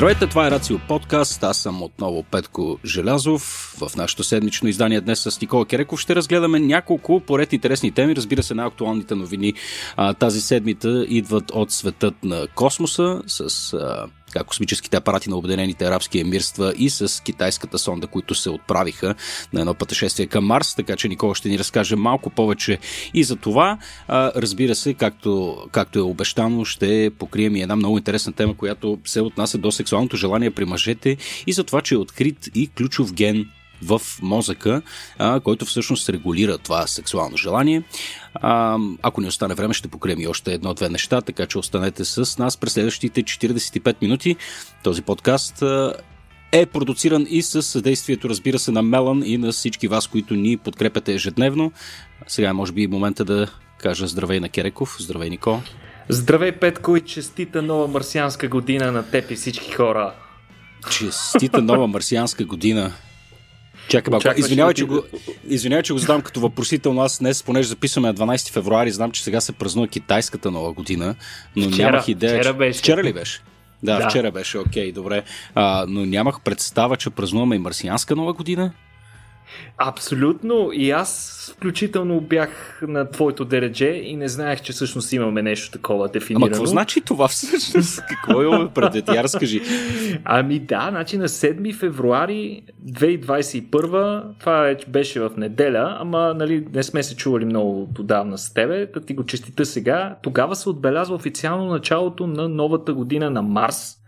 Здравейте, това е Рацио подкаст. Аз съм отново Петко Желязов. В нашето седмично издание днес с Никола Кереков ще разгледаме няколко поред интересни теми. Разбира се, най-актуалните новини а, тази седмица идват от светът на космоса с а, космическите апарати на Обединените арабски емирства и с китайската сонда, които се отправиха на едно пътешествие към Марс, така че Никола ще ни разкаже малко повече и за това. Разбира се, както, както е обещано, ще покрием и една много интересна тема, която се отнася до сексуалното желание при мъжете и за това, че е открит и ключов ген в мозъка, който всъщност регулира това сексуално желание. А, ако ни остане време, ще покрием и още едно-две неща, така че останете с нас през следващите 45 минути. Този подкаст е продуциран и с съдействието, разбира се, на Мелан и на всички вас, които ни подкрепяте ежедневно. Сега е, може би, момента да кажа здравей на Кереков. Здравей, Нико. Здравей, Петко, и честита нова марсианска година на теб и всички хора. Честита нова марсианска година. Чакай малко. Извинявай, че го, извинявай, че го задам като въпросително. Аз днес, понеже записваме на 12 февруари, знам, че сега се празнува китайската нова година, но вчера, нямах идея. Вчера беше. Вчера ли беше? Да, да. вчера беше, окей, добре. А, но нямах представа, че празнуваме и марсианска нова година. Абсолютно. И аз включително бях на твоето дередже и не знаех, че всъщност имаме нещо такова дефинирано. Ама какво значи това всъщност? Какво е пред Я разкажи. Ами да, значи на 7 февруари 2021, това беше в неделя, ама нали, не сме се чували много отдавна с тебе, да ти го честита сега. Тогава се отбелязва официално началото на новата година на Марс,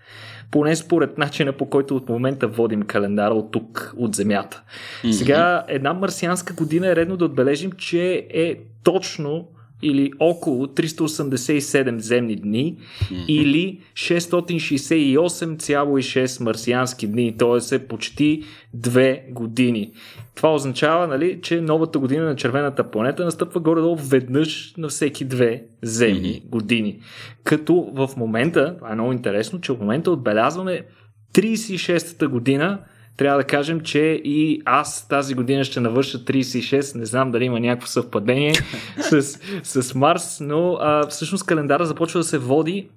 поне според начина по който от момента водим календара от тук, от Земята. Mm-hmm. Сега една марсианска година е редно да отбележим, че е точно или около 387 земни дни mm-hmm. или 668,6 марсиански дни, т.е. е почти 2 години. Това означава, нали, че новата година на червената планета настъпва горе-долу веднъж на всеки две земни mm-hmm. години. Като в момента, това е много интересно, че в момента отбелязваме 36-та година трябва да кажем, че и аз тази година ще навърша 36. Не знам дали има някакво съвпадение с, с Марс, но а, всъщност календара започва да се води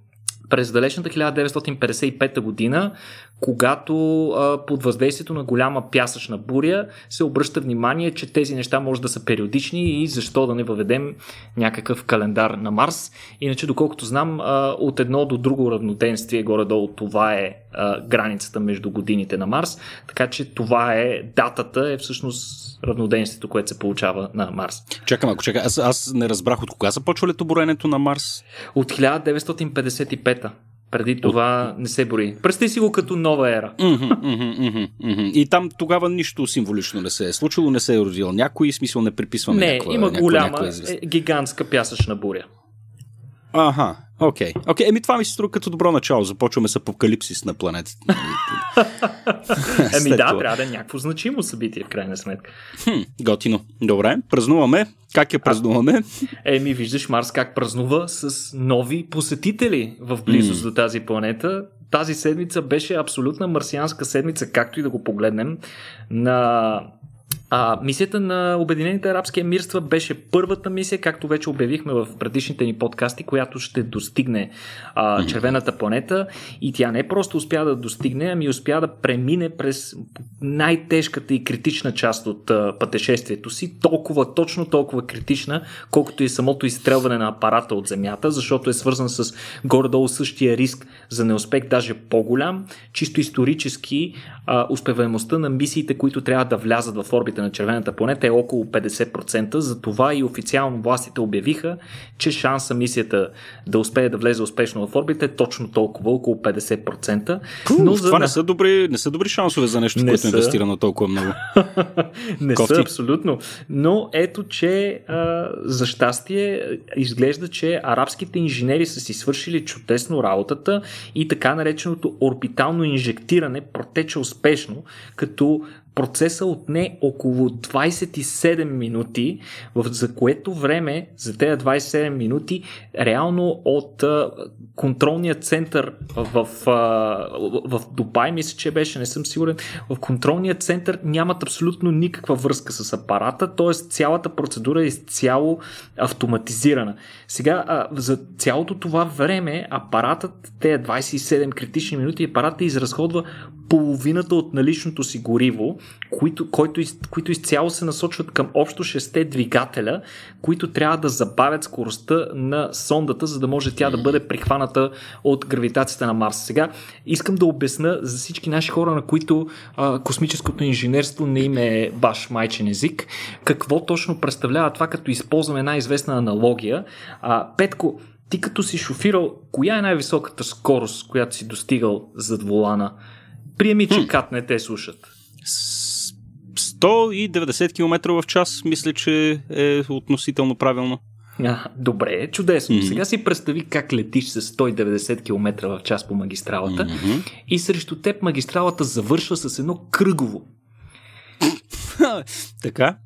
през далечната 1955 година, когато а, под въздействието на голяма пясъчна буря се обръща внимание, че тези неща може да са периодични и защо да не въведем някакъв календар на Марс. Иначе, доколкото знам, а, от едно до друго равноденствие, горе-долу това е а, границата между годините на Марс, така че това е датата, е всъщност равноденствието, което се получава на Марс. Чакам, ако чакай, аз, аз не разбрах от кога започва летоброенето на Марс? От 1955 преди това От... не се брои. Представи си го като нова ера. И там тогава нищо символично не се е случило, не се е родил някой, смисъл не приписваме Не, някаква, има някаква, голяма, някаква е, гигантска пясъчна буря. Аха, окей. Okay. okay. Еми това ми се струва като добро начало. Започваме с апокалипсис на планетата. Еми да, това. трябва да е някакво значимо събитие в крайна сметка. Хм, готино. Добре, празнуваме. Как я празнуваме? Еми, виждаш Марс как празнува с нови посетители в близост mm. до тази планета. Тази седмица беше абсолютна марсианска седмица, както и да го погледнем. На а, мисията на Обединените арабски емирства беше първата мисия, както вече обявихме в предишните ни подкасти, която ще достигне а, червената планета. И тя не просто успя да достигне, ами успя да премине през най-тежката и критична част от а, пътешествието си, толкова, точно толкова критична, колкото и самото изстрелване на апарата от Земята, защото е свързан с горе-долу същия риск за неуспех, даже по-голям, чисто исторически а, успеваемостта на мисиите, които трябва да влязат в орбита на червената планета е около 50%. Затова и официално властите обявиха, че шанса мисията да успее да влезе успешно в орбита е точно толкова, около 50%. Пу, Но за... Това не са, добри, не са добри шансове за нещо, не което са... инвестирано толкова много. не Кофти. са, абсолютно. Но ето, че а, за щастие изглежда, че арабските инженери са си свършили чудесно работата и така нареченото орбитално инжектиране протече успешно, като процеса отне около 27 минути, за което време, за тези 27 минути, реално от а, контролния център в, а, в Дубай, мисля, че беше, не съм сигурен, в контролния център нямат абсолютно никаква връзка с апарата, т.е. цялата процедура е изцяло автоматизирана. Сега, а, за цялото това време, апаратът, тези 27 критични минути, апаратът изразходва половината от наличното си гориво, които, които, из, които изцяло се насочват към общо 6 двигателя, които трябва да забавят скоростта на сондата, за да може тя да бъде прихваната от гравитацията на Марс. Сега искам да обясна за всички наши хора, на които а, космическото инженерство не им е баш майчен език, какво точно представлява това, като използваме една известна аналогия. А, Петко, ти като си шофирал, коя е най-високата скорост, която си достигал зад волана? Приеми, че хм. кат не те слушат. 190 км в час, мисля, че е относително правилно. А, добре, чудесно. Mm-hmm. Сега си представи как летиш с 190 км в час по магистралата mm-hmm. и срещу теб магистралата завършва с едно кръгово. така.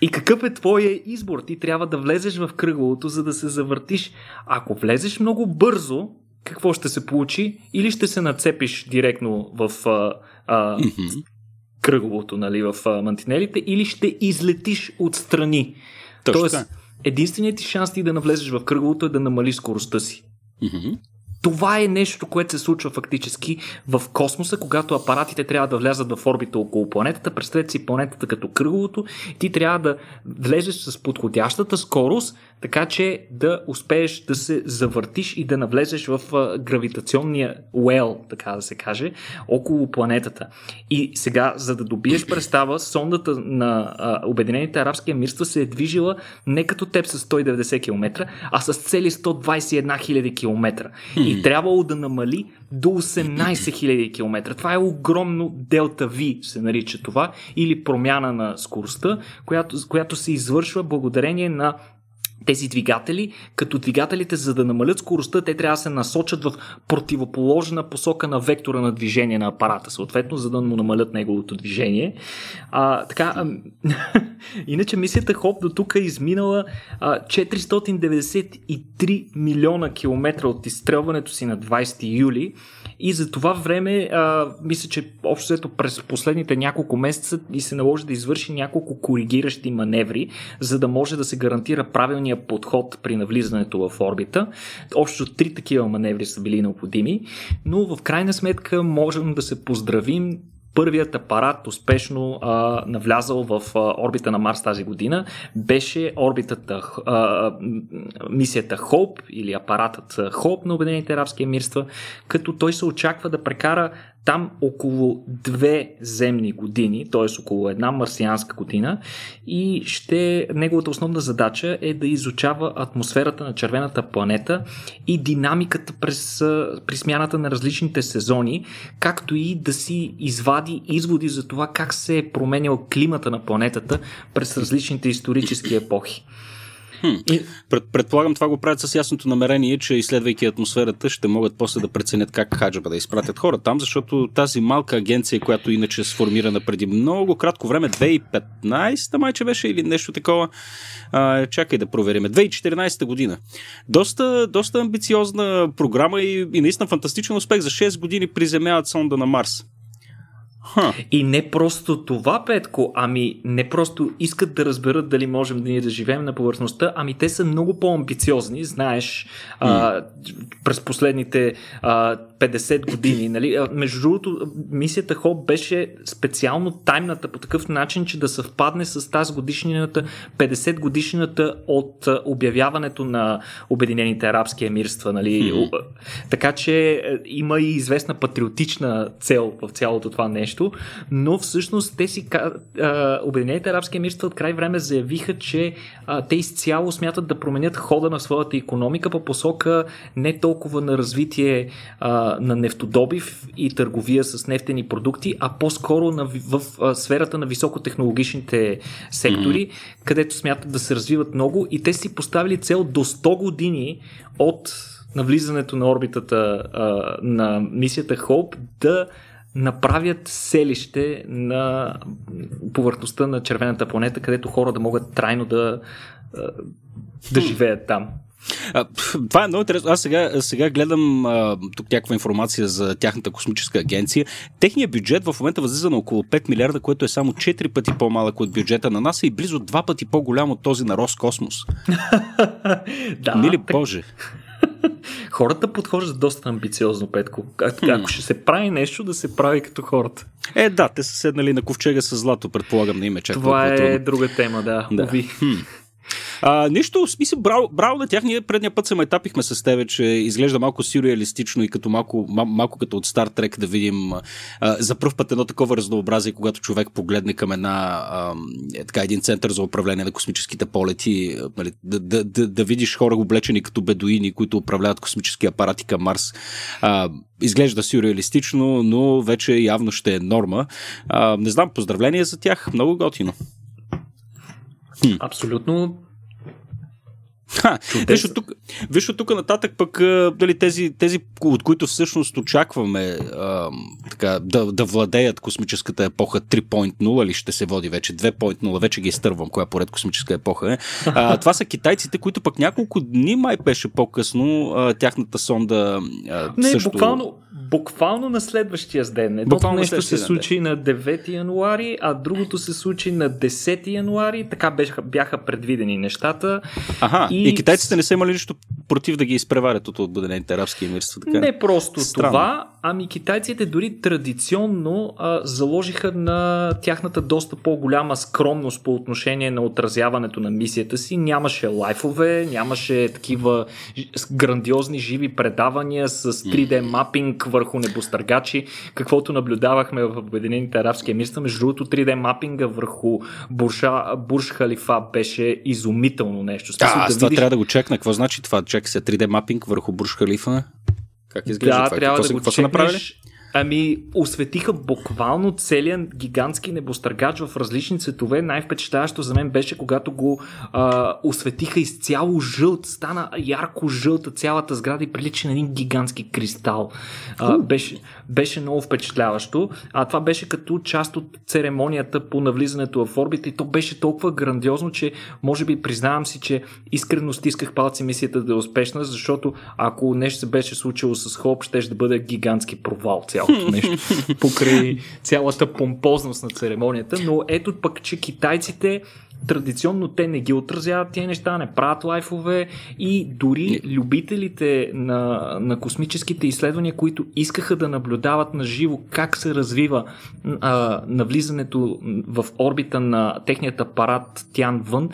и какъв е твоя избор? Ти трябва да влезеш в кръговото, за да се завъртиш. Ако влезеш много бързо, какво ще се получи? Или ще се нацепиш директно в а, а, mm-hmm. кръговото, нали, в а, мантинелите, или ще излетиш отстрани. Точно Тоест, единственият ти шанс ти да навлезеш в кръговото е да намалиш скоростта си. Mm-hmm. Това е нещо, което се случва фактически в космоса, когато апаратите трябва да влязат в орбита около планетата. Представете си планетата като кръговото. Ти трябва да влезеш с подходящата скорост, така че да успееш да се завъртиш и да навлезеш в гравитационния уел, така да се каже, около планетата. И сега, за да добиеш представа, сондата на а, Обединените арабски емирства се е движила не като теб с 190 км, а с цели 121 000 км. И трябвало да намали до 18 000 км. Това е огромно делта V, се нарича това, или промяна на скоростта, която, която се извършва благодарение на тези двигатели, като двигателите, за да намалят скоростта, те трябва да се насочат в противоположна посока на вектора на движение на апарата, съответно, за да му намалят неговото движение. А, така, иначе мисията Хоп до тук е изминала а, 493 милиона километра от изстрелването си на 20 юли и за това време, а, мисля, че общо взето през последните няколко месеца и се наложи да извърши няколко коригиращи маневри, за да може да се гарантира правилния подход при навлизането в орбита. Общо три такива маневри са били необходими, но в крайна сметка можем да се поздравим първият апарат успешно а, навлязал в а, орбита на Марс тази година беше орбитата, а, мисията Хоп или апаратът Хоп на Обединените арабски емирства, като той се очаква да прекара там около две земни години, т.е. около една марсианска година и ще, неговата основна задача е да изучава атмосферата на червената планета и динамиката през, при смяната на различните сезони, както и да си извади изводи за това как се е променял климата на планетата през различните исторически епохи. Хм. И... Пред, предполагам това го правят с ясното намерение, че изследвайки атмосферата ще могат после да преценят как хаджаба да изпратят хора там, защото тази малка агенция, която иначе е сформирана преди много кратко време, 2015 майче беше или нещо такова, а, чакай да провериме, 2014 година. Доста, доста амбициозна програма и, и наистина фантастичен успех. За 6 години приземяват сонда на Марс. Ха. И не просто това, Петко, ами не просто искат да разберат дали можем да ни да живеем на повърхността, ами те са много по-амбициозни, знаеш, mm. а, през последните а, 50 години. Нали? Между другото, мисията Хоп беше специално таймната по такъв начин, че да съвпадне с тази годишнината, 50 годишнината от обявяването на Обединените арабски емирства. Нали? Така че е, има и известна патриотична цел в цялото това нещо но всъщност те си, Обединените арабски емирства от край време заявиха, че те изцяло смятат да променят хода на своята економика по посока не толкова на развитие а, на нефтодобив и търговия с нефтени продукти, а по-скоро на, в, в сферата на високотехнологичните сектори, mm-hmm. където смятат да се развиват много и те си поставили цел до 100 години от навлизането на орбитата а, на мисията Хоп да направят селище на повърхността на червената планета, където хора да могат трайно да, да живеят там. А, това е много интересно. Аз сега, сега гледам а, тук някаква информация за тяхната космическа агенция. Техният бюджет в момента възлиза на около 5 милиарда, което е само 4 пъти по-малък от бюджета на НАСА и близо 2 пъти по-голям от този на Роскосмос. да, Мили так... Боже. Хората подхождат доста амбициозно, Петко. Hmm. ако ще се прави нещо, да се прави като хората. Е, да, те са седнали на ковчега с злато, предполагам, на име. Това е друга тема, да. да. Хм. А, нищо, в смисъл, браво, браво на тях. Ние предния път се майтапихме с тебе, че изглежда малко сюрреалистично и като малко, мал, малко като от Star Trek да видим а, за първ път едно такова разнообразие, когато човек погледне към една, а, е, така, един център за управление на космическите полети, нали, да, да, да, да видиш хора облечени като бедуини, които управляват космически апарати към Марс. А, изглежда сюрреалистично, но вече явно ще е норма. А, не знам, поздравления за тях, много готино. Абсолютно Ха, виж, от тук, виж от тук нататък пък дали, тези, тези, от които всъщност очакваме а, така, да, да владеят космическата епоха 3.0 или ще се води вече 2.0, вече ги изтървам коя поред космическа епоха е. А, това са китайците, които пък няколко дни май беше по-късно а, тяхната сонда а, Не, също... буквално, буквално на следващия ден. Едното буквално нещо се случи ден. на 9 януари, а другото се случи на 10 януари. Така бяха, бяха предвидени нещата. Ага, и... и китайците не са имали нищо против да ги изпреварят от Обединените арабски емирства. Така? Не просто Странно. това, ами китайците дори традиционно а, заложиха на тяхната доста по-голяма скромност по отношение на отразяването на мисията си. Нямаше лайфове, нямаше такива грандиозни живи предавания с 3D мапинг върху небостъргачи, каквото наблюдавахме в Обединените арабски емирства. Между другото, 3D мапинга върху Бурша, Бурш Халифа беше изумително нещо. Смисъл, а, да аз това видиш... трябва да го чекна. Какво значи това? Чакай се, 3D мапинг върху Бурш Халифа? Как изглежда да, това? Трябва какво, да какво са направили? Ами, осветиха буквално целият гигантски небостъргач в различни цветове. Най-впечатляващо за мен беше, когато го а, осветиха изцяло жълт. Стана ярко жълта цялата сграда и прилича на един гигантски кристал. А, беше, беше много впечатляващо. А това беше като част от церемонията по навлизането в орбита и то беше толкова грандиозно, че може би признавам си, че искрено стисках палци мисията да е успешна, защото ако нещо се беше случило с Хоп, ще да бъде гигантски провал цялото нещо, покрай цялата помпозност на церемонията, но ето пък, че китайците традиционно те не ги отразяват тия неща, не правят лайфове. И дори любителите на, на космическите изследвания, които искаха да наблюдават на живо как се развива а, навлизането в орбита на техният апарат Тян Вън,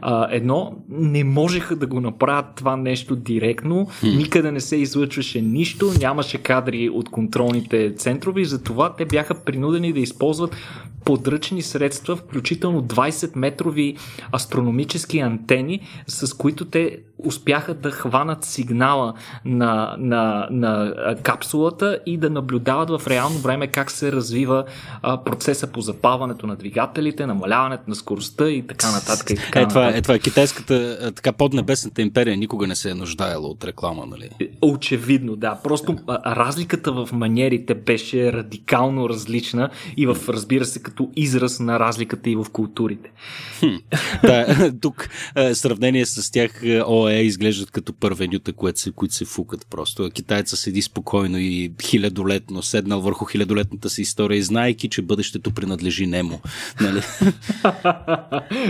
а, едно, не можеха да го направят това нещо директно, никъде не се излъчваше нищо, нямаше кадри от контролните центрове и затова те бяха принудени да използват подръчни средства, включително 20 метрови астрономически антени, с които те успяха да хванат сигнала на, на, на капсулата и да наблюдават в реално време как се развива а, процеса по запаването на двигателите, намаляването на скоростта и така нататък. И така е, това, е, това е китайската, така поднебесната империя никога не се е нуждаела от реклама, нали? Очевидно, да. Просто а, разликата в маниерите беше радикално различна и в, разбира се, като израз на разликата и в културите. Хм. Да, тук сравнение с тях ОЕ изглеждат като първенюта, които се, които се фукат просто. Китайца седи спокойно и хилядолетно, седнал върху хилядолетната си история и знаеки, че бъдещето принадлежи нему. Нали?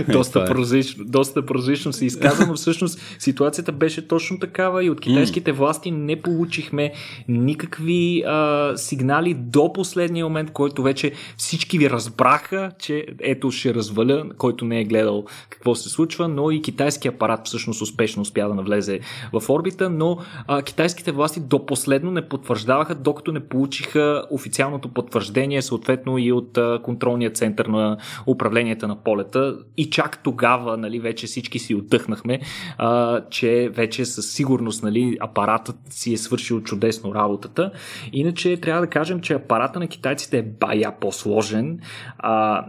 доста, е, прозично, доста прозично се изказва, но всъщност ситуацията беше точно такава и от китайските власти не получихме никакви а, сигнали до последния момент, който вече всички ви разбраха, че ето ще разваля, който не е гледал какво се случва, но и китайски апарат всъщност успешно успя да навлезе в орбита, но а, китайските власти до последно не потвърждаваха, докато не получиха официалното потвърждение, съответно и от а, контролния център на управлението на полета. И чак тогава, нали, вече всички си отдъхнахме, а, че вече със сигурност нали, апаратът си е свършил чудесно работата. Иначе трябва да кажем, че апарата на китайците е бая по-сложен. А,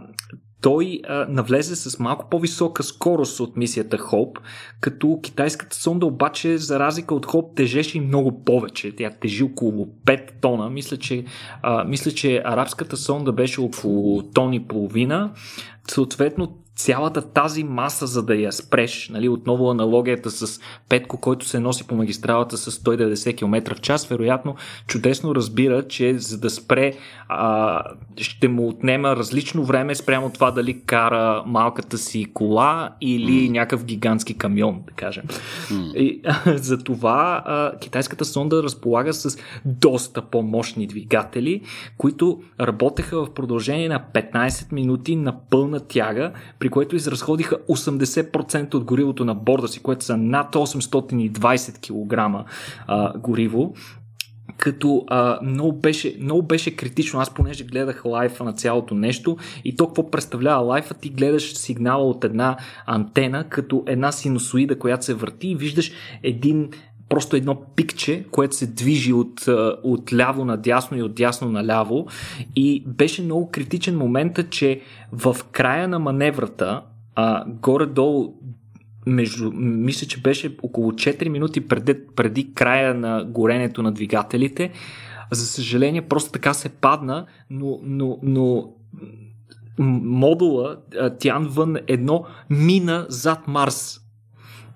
той а, навлезе с малко по-висока скорост от мисията Хоп, като китайската сонда обаче, за разлика от Хоп, тежеше и много повече. Тя тежи около 5 тона. Мисля, че, а, мисля, че арабската сонда беше около тон и половина. Съответно, цялата тази маса, за да я спреш, нали, отново аналогията с Петко, който се носи по магистралата с 190 км в час, вероятно чудесно разбира, че за да спре а, ще му отнема различно време спрямо това дали кара малката си кола или mm. някакъв гигантски камион, да кажем. Mm. И, а, за това а, китайската сонда разполага с доста по-мощни двигатели, които работеха в продължение на 15 минути на пълна тяга, при което изразходиха 80% от горивото на борда си, което са над 820 кг а, гориво като а, много, беше, много беше критично. Аз понеже гледах лайфа на цялото нещо и то какво представлява лайфа, ти гледаш сигнала от една антена, като една синусоида, която се върти и виждаш един просто едно пикче, което се движи от, от ляво на дясно и от дясно на ляво. И беше много критичен момента, че в края на маневрата, а, горе-долу между, мисля, че беше около 4 минути преди, преди края на горенето на двигателите. За съжаление, просто така се падна, но, но, но модула Тянвън едно мина зад Марс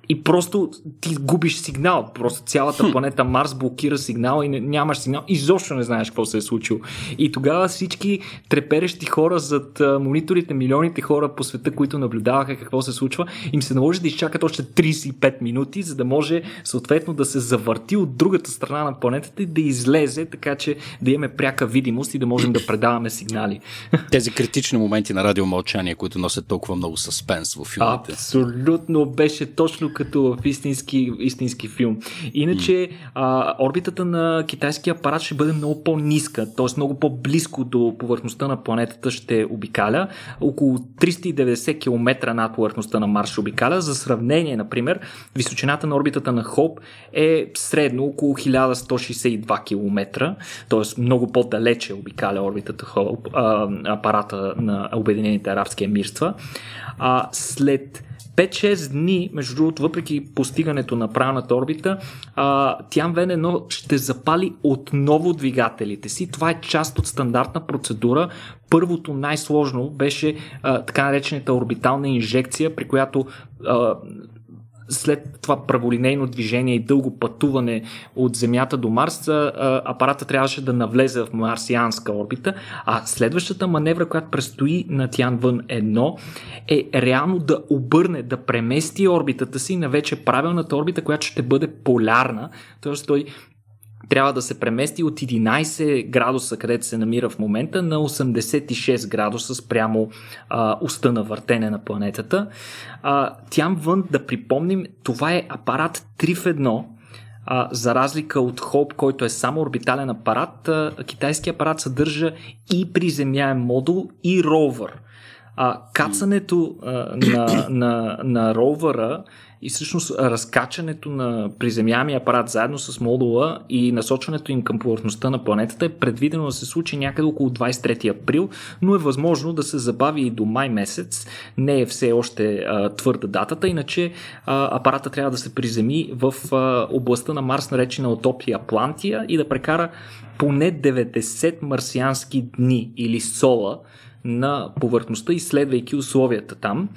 и просто ти губиш сигнал. Просто цялата планета Марс блокира сигнал и нямаш сигнал. Изобщо не знаеш какво се е случило. И тогава всички треперещи хора зад мониторите, милионите хора по света, които наблюдаваха какво се случва, им се наложи да изчакат още 35 минути, за да може съответно да се завърти от другата страна на планетата и да излезе, така че да имаме пряка видимост и да можем да предаваме сигнали. Тези критични моменти на радиомълчание, които носят толкова много съспенс в филмите. Абсолютно беше точно като в истински, истински филм. Иначе а, орбитата на китайския апарат ще бъде много по-ниска, т.е. много по-близко до повърхността на планетата ще обикаля. Около 390 км над повърхността на Марс ще обикаля. За сравнение, например, височината на орбитата на Хоп е средно около 1162 км, т.е. много по-далече обикаля орбитата Хоп, апарата на Обединените арабски емирства. А след 5-6 дни, между другото, въпреки постигането на правилната орбита, Тянвен 1 ще запали отново двигателите си. Това е част от стандартна процедура. Първото най-сложно беше а, така наречената орбитална инжекция, при която а, след това праволинейно движение и дълго пътуване от Земята до Марс, апарата трябваше да навлезе в марсианска орбита, а следващата маневра, която предстои на Тянвън 1 е реално да обърне, да премести орбитата си на вече правилната орбита, която ще бъде полярна, т.е. той трябва да се премести от 11 градуса, където се намира в момента, на 86 градуса спрямо а, уста на въртене на планетата. А, тям вън, да припомним, това е апарат 3 в 1, а, за разлика от Хоп, който е само орбитален апарат, а, апарат съдържа и приземяем модул, и ровър. А, кацането а, на, на, на ровъра и всъщност разкачането на приземяемия апарат заедно с модула и насочването им към повърхността на планетата е предвидено да се случи някъде около 23 април, но е възможно да се забави и до май месец. Не е все още а, твърда датата, иначе а, апарата трябва да се приземи в а, областта на Марс, наречена Отопия Атлантия и да прекара поне 90 марсиански дни или сола на повърхността, изследвайки условията там.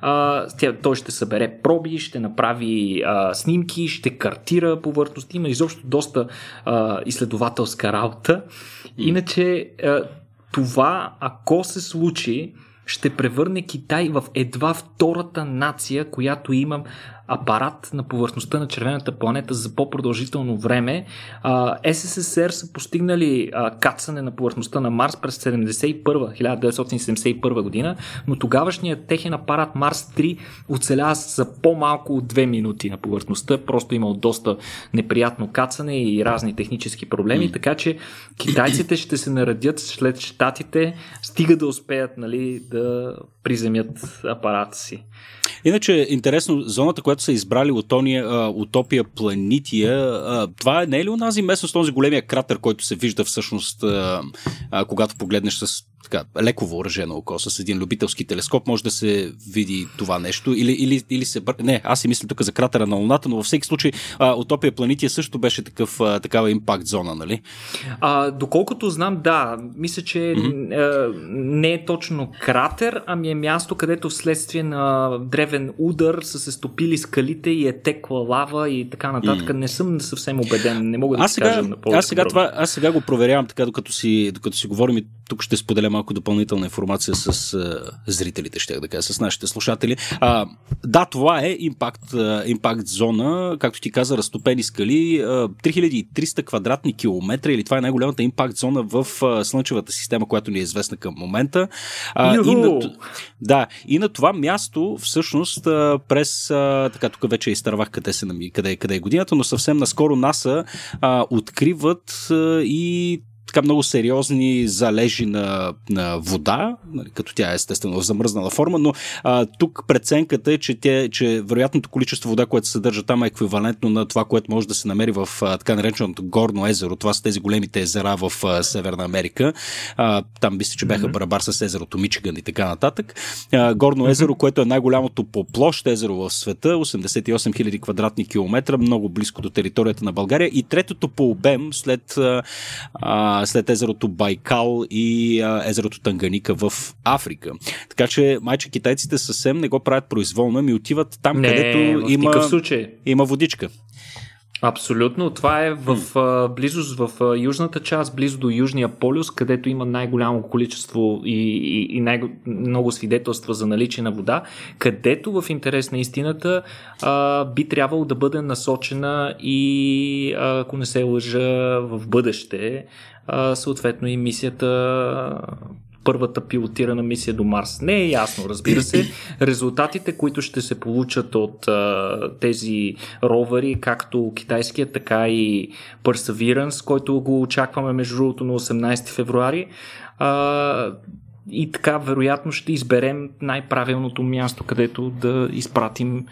А, тя, той ще събере проби, ще направи а, снимки, ще картира повърхност. Има изобщо доста а, изследователска работа. Иначе а, това, ако се случи, ще превърне Китай в едва втората нация, която има апарат на повърхността на червената планета за по-продължително време. СССР са постигнали кацане на повърхността на Марс през 71, 1971 година, но тогавашният техен апарат Марс 3 оцелява за по-малко от 2 минути на повърхността. Просто имал доста неприятно кацане и разни технически проблеми, така че китайците ще се наредят след щатите, стига да успеят нали, да приземят апарата си. Иначе, интересно, зоната, която са избрали от ония, Утопия Планития, това не е ли онази местност, този големия кратер, който се вижда всъщност, когато погледнеш с така, леко въоръжено око с един любителски телескоп може да се види това нещо или, или, или се... Не, аз си мисля тук за кратера на Луната, но във всеки случай а, Утопия Планития също беше такъв, а, такава импакт зона, нали? А, доколкото знам, да. Мисля, че mm-hmm. а, не е точно кратер, ами е място, където вследствие на древен удар са се стопили скалите и е текла лава и така нататък. Mm-hmm. Не съм съвсем убеден, не мога да аз сега, кажа на аз сега, това, аз сега го проверявам така, докато си, докато си говорим и тук ще споделя малко допълнителна информация с а, зрителите, ще да кажа, с нашите слушатели. А, да, това е импакт, импакт зона, както ти каза, разтопени скали, а, 3300 квадратни километра, или това е най-голямата импакт зона в а, Слънчевата система, която ни е известна към момента. А, и на, да, и на това място, всъщност, през, така тук вече изтървах къде, се, къде, къде е годината, но съвсем наскоро НАСА а, откриват а, и така много сериозни залежи на, на вода, нали, като тя е естествено в замръзнала форма, но а, тук преценката е, че, те, че вероятното количество вода, което се съдържа там е еквивалентно на това, което може да се намери в а, така нареченото Горно езеро. Това са тези големите езера в а, Северна Америка. А, там мисля, че бяха барабар с езерото Мичиган и така нататък. А, Горно езеро, което е най-голямото по площ езеро в света, 88 000 квадратни километра, много близко до територията на България и третото по обем след а, след езерото Байкал и а, езерото Танганика в Африка. Така че майче китайците съвсем не го правят произволно, ми отиват там, не, където има, случай. има водичка. Абсолютно. Това е в близост в южната част, близо до Южния полюс, където има най-голямо количество и, и, и най-много свидетелства за наличие на вода, където в интерес на истината а, би трябвало да бъде насочена и, ако не се лъжа, в бъдеще а, съответно и мисията първата пилотирана мисия до Марс. Не е ясно, разбира се. Резултатите, които ще се получат от а, тези ровери, както китайския, така и Perseverance, който го очакваме между другото на 18 февруари, а, и така вероятно ще изберем най-правилното място, където да изпратим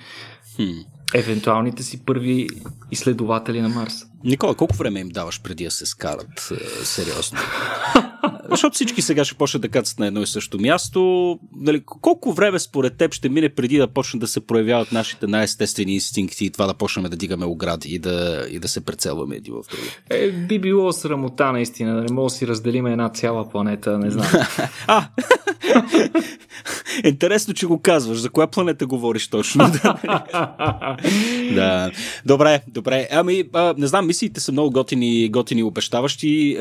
евентуалните си първи изследователи на Марс. Никола, колко време им даваш преди да се скарат е, сериозно? Защото всички сега ще почнат да кацат на едно и също място. Нали, колко време според теб ще мине преди да почнат да се проявяват нашите най-естествени инстинкти и това да почнем да дигаме огради и да, и да се прецелваме един в други? Е, би било срамота наистина, не мога да си разделим една цяла планета, не знам. а! Интересно, че го казваш. За коя планета говориш точно? да. Добре, добре. Ами, а, не знам, мисиите са много готини, готини обещаващи.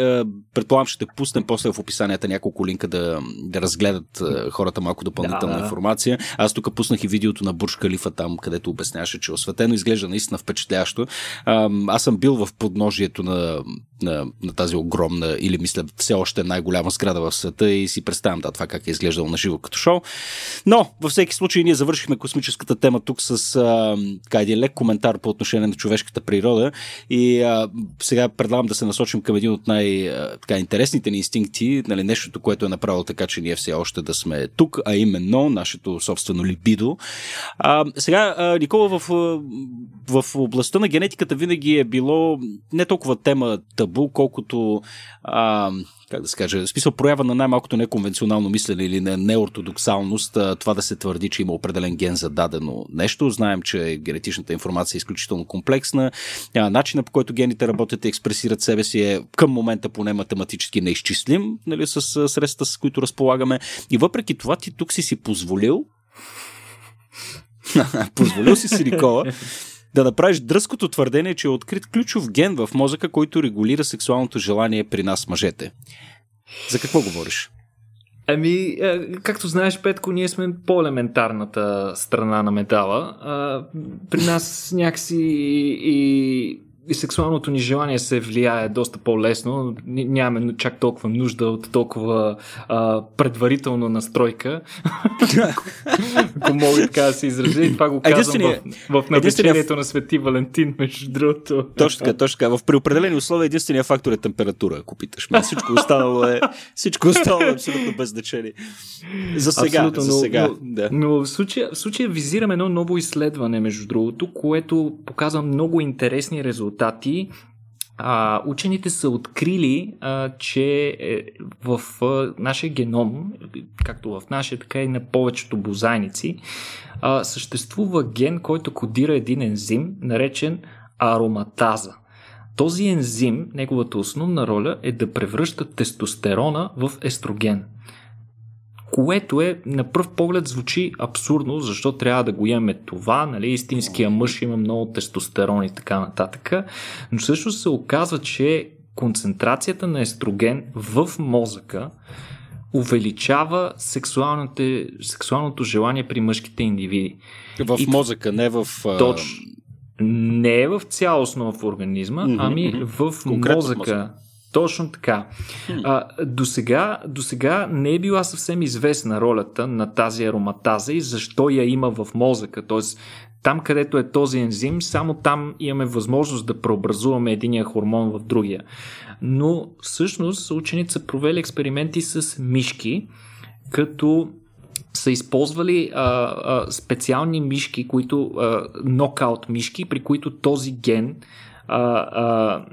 Предполагам, ще пуснем после в описанията няколко линка да, да разгледат хората малко допълнителна да, информация. Аз тук пуснах и видеото на Бурж Калифа там, където обясняваше, че осветено изглежда наистина впечатляващо. Аз съм бил в подножието на, на, на тази огромна, или мисля, все още най-голяма сграда в света и си представям да, това как е изглеждало на живо като шоу. Но, във всеки случай, ние завършихме космическата тема тук с а, така, един лек коментар по отношение на човешката природа и а, сега предлагам да се насочим към един от най-интересните ни инстинкти, нали, нещото, което е направило така, че ние все още да сме тук, а именно нашето собствено либидо. А, сега, а, Никола, в, в областта на генетиката винаги е било не толкова тема табу, колкото а, как да се каже, смисъл проява на най-малкото неконвенционално мислене или на неортодоксалност, това да се твърди, че има определен ген за дадено нещо. Знаем, че генетичната информация е изключително комплексна. Начина по който гените работят и експресират себе си е към момента поне математически неизчислим нали, с средства, с които разполагаме. И въпреки това ти тук си си позволил позволил си си, Никола, да направиш дръзкото твърдение, че е открит ключов ген в мозъка, който регулира сексуалното желание при нас мъжете. За какво говориш? Ами, е, както знаеш, Петко, ние сме по-елементарната страна на метала. При нас някакси и и сексуалното ни желание се влияе доста по-лесно. Нямаме чак толкова нужда от толкова а, предварителна настройка. Ако мога така да се изразя. И това го казвам в, в навечерието на Свети Валентин, между другото. Точно така, точно така. В преопределени условия единствения фактор е температура, ако питаш ме. Всичко останало е, всичко останало е абсолютно без значение. За сега. Абсолютно, за сега но, да. но в, случая, в случая визирам едно ново изследване, между другото, което показва много интересни резултати резултати а, учените са открили, а, че е, в а, нашия геном, както в нашия, така и на повечето бозайници, а, съществува ген, който кодира един ензим, наречен ароматаза. Този ензим, неговата основна роля е да превръща тестостерона в естроген което е на пръв поглед звучи абсурдно, защо трябва да го имаме това, нали, истинския мъж има много тестостерон и така нататък, но също се оказва, че концентрацията на естроген в мозъка увеличава сексуалното желание при мъжките индивиди. В и мозъка, не в... Точно. Не е в цялостно в организма, mm-hmm, ами в мозъка. Мозък. Точно така. А, до, сега, до сега не е била съвсем известна ролята на тази ароматаза и защо я има в мозъка. Тоест, там където е този ензим, само там имаме възможност да преобразуваме единия хормон в другия. Но всъщност ученици са провели експерименти с мишки, като са използвали а, а, специални мишки, които а, нокаут мишки, при които този ген а, а,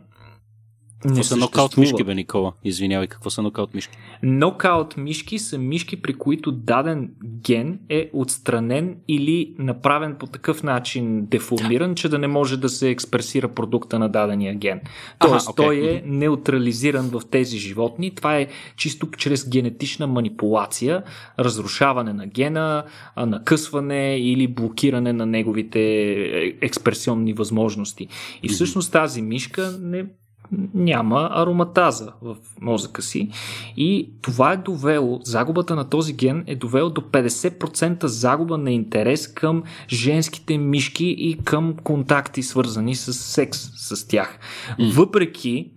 какво са нокаут мишки, бе, Никола? Извинявай, какво са нокаут мишки? Нокаут мишки са мишки, при които даден ген е отстранен или направен по такъв начин деформиран, че да не може да се експресира продукта на дадения ген. Тоест, ага, okay. той е неутрализиран в тези животни. Това е чисто чрез генетична манипулация, разрушаване на гена, накъсване или блокиране на неговите е, експресионни възможности. И всъщност тази мишка не няма ароматаза в мозъка си и това е довело, загубата на този ген е довело до 50% загуба на интерес към женските мишки и към контакти свързани с секс с тях. Въпреки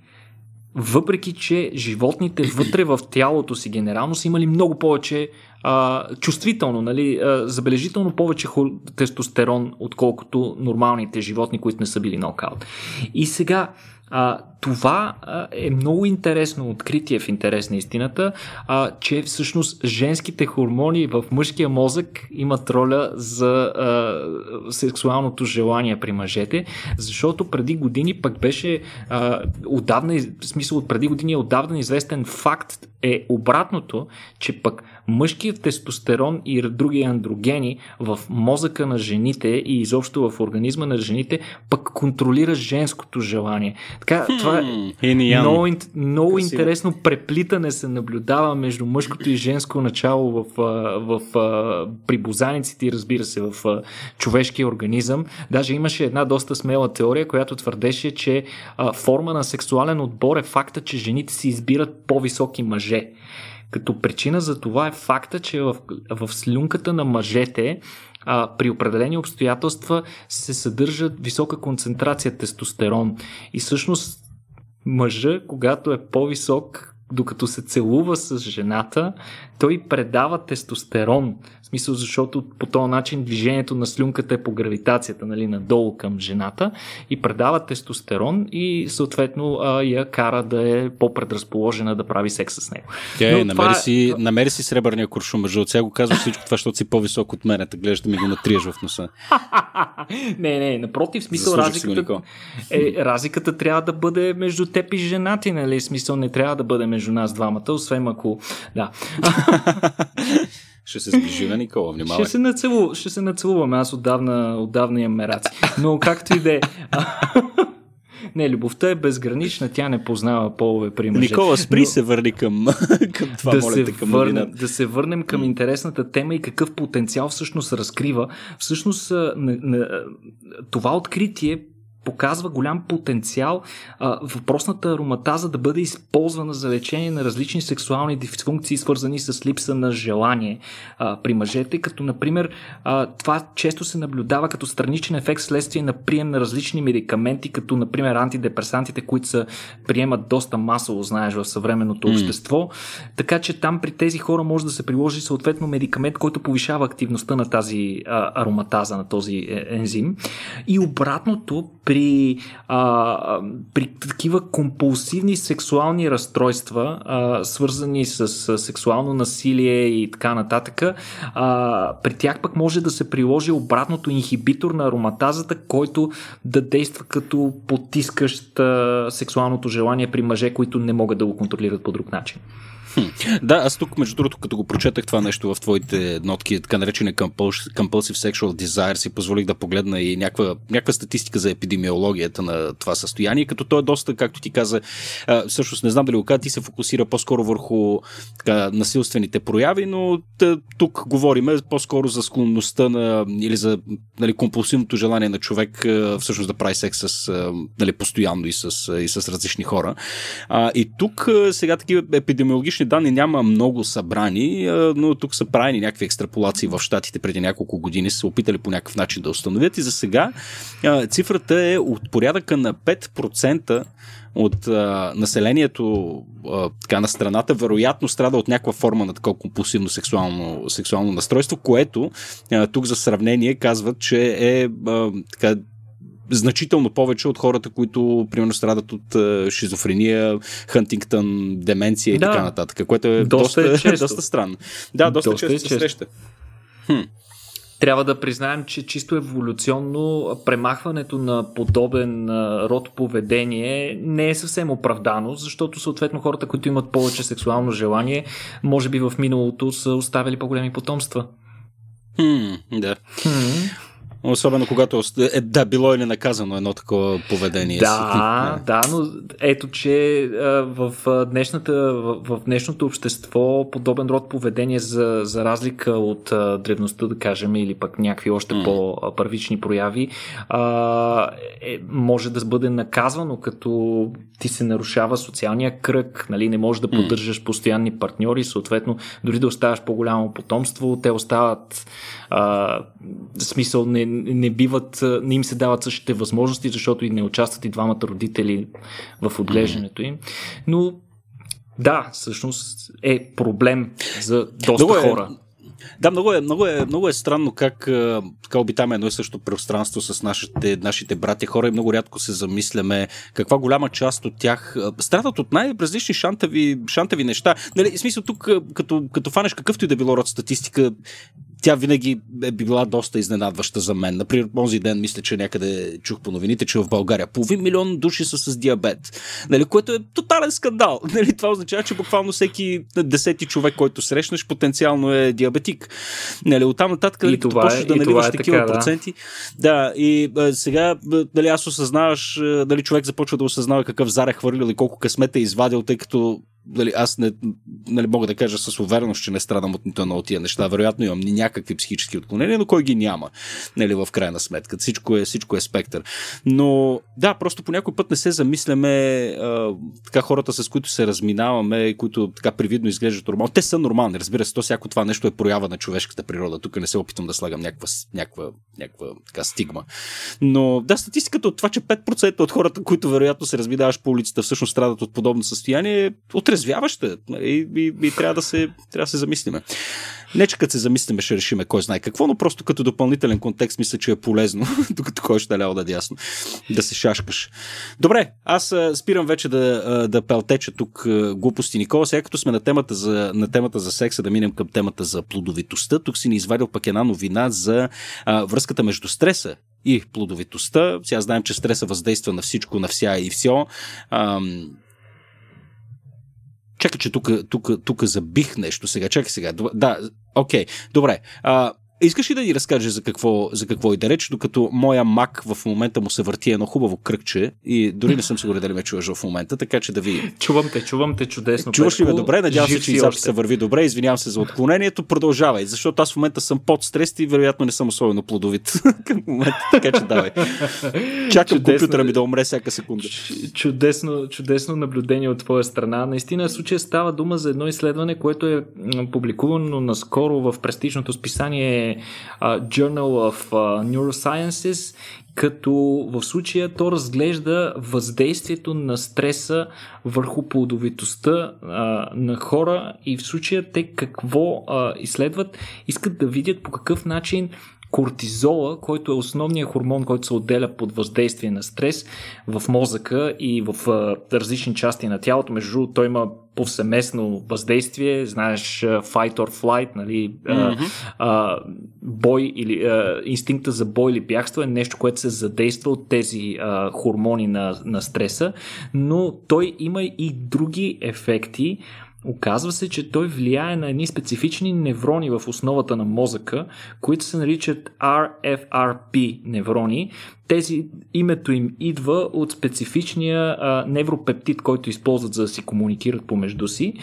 въпреки, че животните вътре в тялото си генерално са имали много повече а, чувствително, нали, а, забележително повече тестостерон, отколкото нормалните животни, които не са били нокаут. И сега, а, това е много интересно откритие в интерес на истината, а, че всъщност женските хормони в мъжкия мозък имат роля за а, сексуалното желание при мъжете, защото преди години пък беше а, отдавна, в смисъл от преди години е отдавна известен факт е обратното, че пък мъжкият тестостерон и други андрогени в мозъка на жените и изобщо в организма на жените пък контролира женското желание. Така, това е много, много интересно преплитане се наблюдава между мъжкото и женско начало в, в, в при бозаниците и разбира се в човешкия организъм. Даже имаше една доста смела теория, която твърдеше, че форма на сексуален отбор е факта, че жените си избират по-високи мъже. Като причина за това е факта, че в, в слюнката на мъжете а, при определени обстоятелства се съдържа висока концентрация тестостерон. И всъщност мъжа, когато е по-висок, докато се целува с жената, той предава тестостерон. В смисъл, защото по този начин движението на слюнката е по гравитацията, нали, надолу към жената и предава тестостерон и съответно а, я кара да е по-предразположена да прави секс с него. Тя, Но, намери, това... си, намери си сребърния куршум, мъжа. От сега го казваш всичко това, защото си по-висок от мен. Та гледаш да ми го натриеш в носа. не, не, напротив, смисъл разликата, е, разликата трябва да бъде между теб и жена ти, нали? Смисъл не трябва да бъде между нас двамата, освен ако... Да. Ще се сближи на Никола, внимавай. Ще се, нацелу, ще се нацелуваме, аз отдавна, отдавна имам мераци. Но както и да е. Не, любовта е безгранична, тя не познава полове при мъже. Никола, спри Но... се върни към, към това, да моля се към върнем, Да се върнем към интересната тема и какъв потенциал всъщност разкрива. Всъщност това откритие показва голям потенциал а, въпросната ароматаза да бъде използвана за лечение на различни сексуални дисфункции, свързани с липса на желание а, при мъжете, като например а, това често се наблюдава като страничен ефект следствие на прием на различни медикаменти, като например антидепресантите, които се приемат доста масово, знаеш, в съвременното mm. общество. Така че там при тези хора може да се приложи съответно медикамент, който повишава активността на тази а, ароматаза, на този е, ензим. И обратното, при, а, при такива компулсивни сексуални разстройства, а, свързани с, с сексуално насилие и така нататък, а, при тях пък може да се приложи обратното инхибитор на ароматазата, който да действа като потискащ а, сексуалното желание при мъже, които не могат да го контролират по друг начин. Да, аз тук, между другото, като го прочетах това нещо в твоите нотки, така наречени compulsive sexual desire, си позволих да погледна и някаква, някаква статистика за епидемиологията на това състояние, като то е доста, както ти каза, всъщност не знам дали го каза, ти се фокусира по-скоро върху така, насилствените прояви, но тук говориме по-скоро за склонността на, или за нали, компулсивното желание на човек всъщност да прави секс с, нали, постоянно и с, и с различни хора. А, и тук сега такива епидемиологични научни данни няма много събрани, но тук са правени някакви екстраполации в Штатите преди няколко години, са опитали по някакъв начин да установят. И за сега цифрата е от порядъка на 5% от а, населението а, така, на страната, вероятно страда от някаква форма на такова компулсивно сексуално, сексуално настройство, което а, тук за сравнение казват, че е а, така, значително повече от хората, които примерно страдат от uh, шизофрения, Хантингтън, деменция и да. така нататък, което е доста, доста, е доста странно. Да, доста, доста често, е често. среща. Хм. Трябва да признаем, че чисто еволюционно премахването на подобен род поведение не е съвсем оправдано, защото съответно хората, които имат повече сексуално желание, може би в миналото са оставили по-големи потомства. Хм, да. Хм. Особено когато е, да, било или наказано едно такова поведение. Да, да, но ето, че в, днешната, в днешното общество подобен род поведение за, за разлика от древността, да кажем, или пък някакви още mm. по-първични прояви, а, е, може да бъде наказвано, като ти се нарушава социалния кръг, нали, не можеш да поддържаш постоянни партньори, съответно, дори да оставаш по-голямо потомство, те остават а, смисъл не, не биват, не им се дават същите възможности, защото и не участват и двамата родители в отглеждането им. Но да, всъщност е проблем за доста Много е, хора. Да, много е, много е, много е странно как така обитаме едно и също пространство с нашите, нашите брати хора и много рядко се замисляме каква голяма част от тях страдат от най-различни шантави, шантави неща. Нали, в смисъл тук, като, като фанеш какъвто и да било род статистика, тя винаги е била доста изненадваща за мен. Например, този ден мисля, че някъде чух по новините, че в България половин милион души са с диабет, нали, което е тотален скандал. Нали, това означава, че буквално всеки десети човек, който срещнеш, потенциално е диабетик. Нали, оттам нататък, нали, като почнеш е, да наливаш е такива така, проценти. Да, да и а, сега, дали аз осъзнаваш, дали човек започва да осъзнава какъв зар е хвърлил и колко късмет е извадил, тъй като Дали, аз не нали, мога да кажа с увереност, че не страдам от нито едно от тия неща. Вероятно имам някакви психически отклонения, но кой ги няма, нали, в крайна сметка. Всичко е, всичко е спектър. Но да, просто по някой път не се замисляме а, така хората, с които се разминаваме, които така привидно изглеждат нормално. Те са нормални, разбира се, то всяко това нещо е проява на човешката природа. Тук не се опитвам да слагам някаква, някаква, някаква така стигма. Но да, статистиката от това, че 5% от хората, които вероятно се разминаваш по улицата, всъщност страдат от подобно състояние, от отрезвяваща и, и, и трябва, да се, трябва да се замислиме. Не, че като се замислиме ще решиме кой знае какво, но просто като допълнителен контекст мисля, че е полезно, докато кой ще ляво да дясно, да се шашкаш. Добре, аз спирам вече да, да пелтеча тук глупости, Никола. Сега като сме на темата, за, на темата за секса, да минем към темата за плодовитостта. Тук си ни извадил пък една новина за а, връзката между стреса и плодовитостта. Сега знаем, че стреса въздейства на всичко, на вся и все. Ам, Чакай, че тук, тук, тук забих нещо сега. Чакай сега. Да, окей. Добре. А, Искаш ли да ни разкажеш за какво, за какво и да реч, докато моя мак в момента му се върти едно хубаво кръгче и дори не съм сигурен дали ме чуваш в момента, така че да ви... Чувам те, чувам те чудесно. Чуваш ли ме добре? Надявам се, че и записа върви добре. Извинявам се за отклонението. Продължавай, защото аз в момента съм под стрес и вероятно не съм особено плодовит към момента, така че давай. Чакам чудесно, компютъра ми да умре всяка секунда. Чудесно, чудесно наблюдение от твоя страна. Наистина в случая става дума за едно изследване, което е публикувано наскоро в престижното списание Journal of Neurosciences, като в случая то разглежда въздействието на стреса върху плодовитостта на хора и в случая те какво изследват, искат да видят по какъв начин кортизола, който е основният хормон, който се отделя под въздействие на стрес в мозъка и в а, различни части на тялото. Между другото, той има повсеместно въздействие, знаеш, fight or flight, нали, mm-hmm. а, бой или а, инстинкта за бой или бягство е нещо, което се задейства от тези а, хормони на, на стреса, но той има и други ефекти, Оказва се, че той влияе на едни специфични неврони в основата на мозъка, които се наричат RFRP неврони. Тези името им идва от специфичния а, невропептид, който използват за да си комуникират помежду си.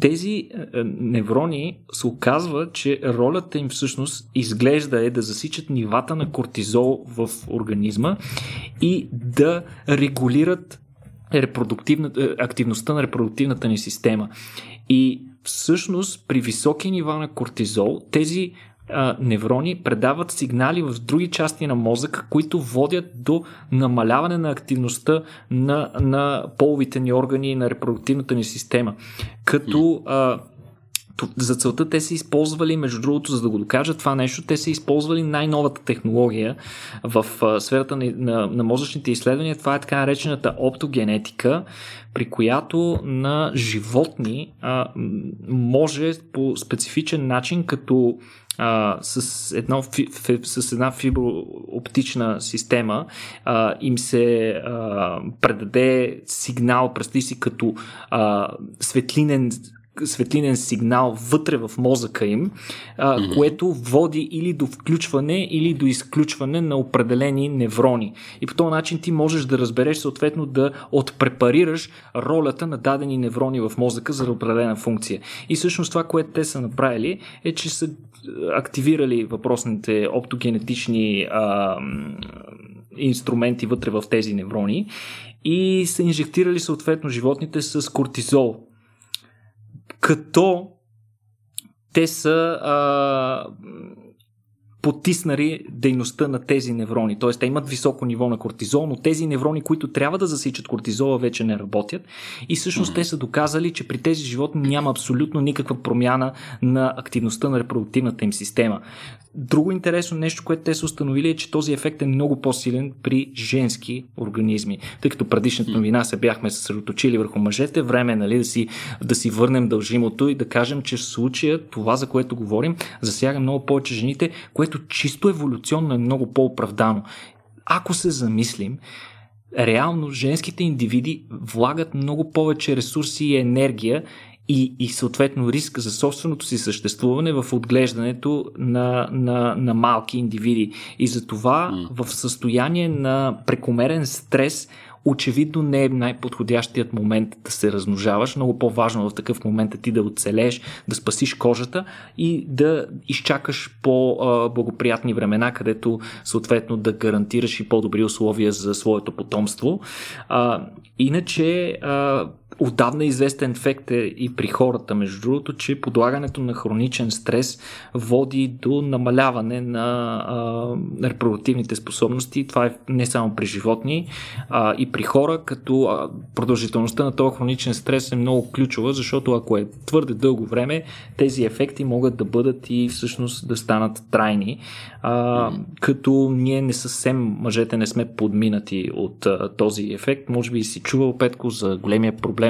Тези а, неврони се оказва, че ролята им всъщност изглежда е да засичат нивата на кортизол в организма и да регулират е, активността на репродуктивната ни система. И всъщност при високи нива на кортизол тези а, неврони предават сигнали в други части на мозъка, които водят до намаляване на активността на, на половите ни органи и на репродуктивната ни система. Като а, за целта те са използвали, между другото, за да го докажат това нещо, те са използвали най-новата технология в сферата на, на, на мозъчните изследвания. Това е така наречената оптогенетика, при която на животни а, може по специфичен начин, като а, с, едно, фи, с една фиброоптична система а, им се а, предаде сигнал, представи си като а, светлинен светлинен сигнал вътре в мозъка им, а, mm-hmm. което води или до включване, или до изключване на определени неврони. И по този начин ти можеш да разбереш, съответно да отпрепарираш ролята на дадени неврони в мозъка за определена функция. И всъщност това, което те са направили, е, че са активирали въпросните оптогенетични а, инструменти вътре в тези неврони и са инжектирали съответно животните с кортизол, като те са а, потиснали дейността на тези неврони. Т.е. те имат високо ниво на кортизол, но тези неврони, които трябва да засичат кортизола, вече не работят. И всъщност те са доказали, че при тези животни няма абсолютно никаква промяна на активността на репродуктивната им система. Друго интересно нещо, което те са установили е, че този ефект е много по-силен при женски организми. Тъй като предишната новина се бяхме съсредоточили върху мъжете, време е нали, да, си, да си върнем дължимото и да кажем, че в случая това, за което говорим, засяга много повече жените, което чисто еволюционно е много по-оправдано. Ако се замислим, реално женските индивиди влагат много повече ресурси и енергия и, и съответно риск за собственото си съществуване в отглеждането на, на, на малки индивиди. И затова mm. в състояние на прекомерен стрес очевидно не е най-подходящият момент да се размножаваш. Много по-важно в такъв момент е ти да оцелееш, да спасиш кожата и да изчакаш по-благоприятни времена, където съответно да гарантираш и по-добри условия за своето потомство. А, иначе а, отдавна известен факт е и при хората, между другото, че подлагането на хроничен стрес води до намаляване на а, репродуктивните способности. Това е не само при животни, а и при хора, като а, продължителността на този хроничен стрес е много ключова, защото ако е твърде дълго време, тези ефекти могат да бъдат и всъщност да станат трайни. А, като ние не съвсем, мъжете не сме подминати от а, този ефект. Може би си чувал, Петко, за големия проблем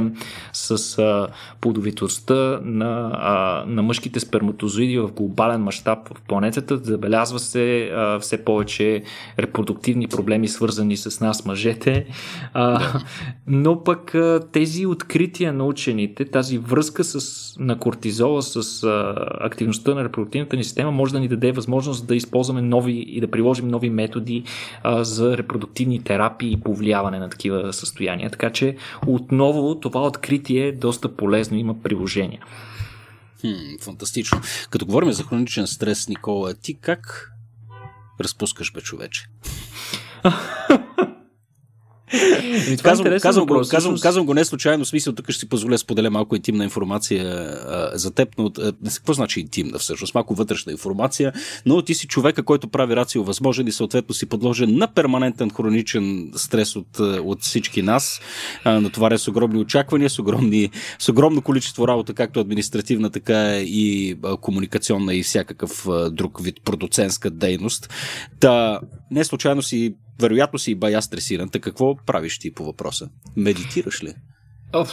с а, плодовитостта на, а, на мъжките сперматозоиди в глобален мащаб в планетата. Забелязва се а, все повече репродуктивни проблеми, свързани с нас, мъжете. А. Но пък а, тези открития на учените, тази връзка с, на кортизола с а, активността на репродуктивната ни система може да ни даде възможност да използваме нови и да приложим нови методи а, за репродуктивни терапии и повлияване на такива състояния. Така че отново това откритие е доста полезно, има приложения. Хм, фантастично. Като говорим за хроничен стрес, Никола, ти как разпускаш бе човече? Казвам, е казвам, го, казвам, казвам го не случайно, смисъл, тук ще си позволя споделя малко интимна информация а, за теб, но а, какво значи интимна всъщност? Малко вътрешна информация, но ти си човека, който прави рацио възможен и съответно си подложен на перманентен хроничен стрес от, от всички нас, а, натоварен с огромни очаквания, с, огромни, с огромно количество работа, както административна, така и а, комуникационна и всякакъв а, друг вид продуцентска дейност. Та, не случайно си вероятно си и бая стресиран. Та какво правиш ти по въпроса? Медитираш ли? Оф,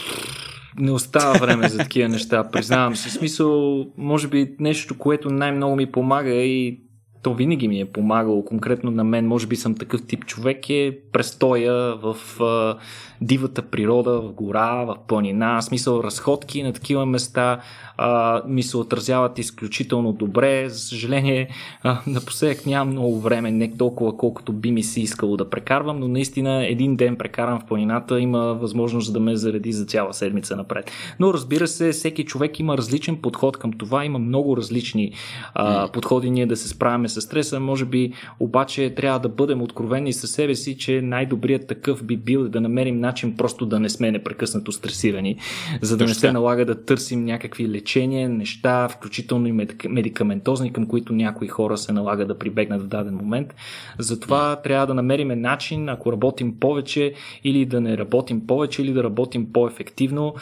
не остава време за такива неща, признавам си. Смисъл, може би нещо, което най-много ми помага и то винаги ми е помагало конкретно на мен, може би съм такъв тип човек, е престоя в а, дивата природа, в гора, в планина, смисъл разходки на такива места а, ми се отразяват изключително добре. За съжаление, а, напоследък нямам много време, не толкова колкото би ми се искало да прекарвам, но наистина един ден прекарам в планината има възможност да ме зареди за цяла седмица напред. Но разбира се, всеки човек има различен подход към това, има много различни а, подходи ние да се справяме с стреса. Може би обаче трябва да бъдем откровени със себе си, че най-добрият такъв би бил да намерим начин просто да не сме непрекъснато стресирани, за да Точно. не се налага да търсим някакви лечения, неща, включително и медикаментозни, към които някои хора се налага да прибегнат в даден момент. Затова трябва да намерим начин, ако работим повече или да не работим повече, или да работим по-ефективно,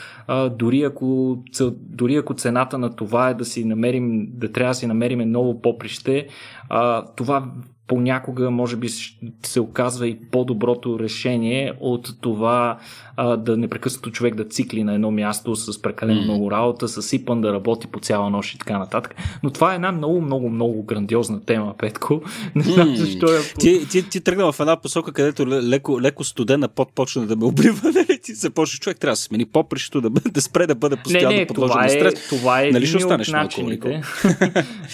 дори ако, дори ако цената на това е да си намерим, да трябва да си намерим ново поприще, това понякога може би се оказва и по-доброто решение от това а, да непрекъснато човек да цикли на едно място с прекалено mm. много работа, с сипан да работи по цяла нощ и така нататък. Но това е една много, много, много грандиозна тема, Петко. Не знам mm. защо е. Ти, ти, ти тръгна в една посока, където леко, леко студена пот почна да ме облива. Нали? Ти почне човек, трябва да се смени попрището, да, да спре да бъде постоянно не, не, подложен на стрес. Е, това е нали ще останеш на.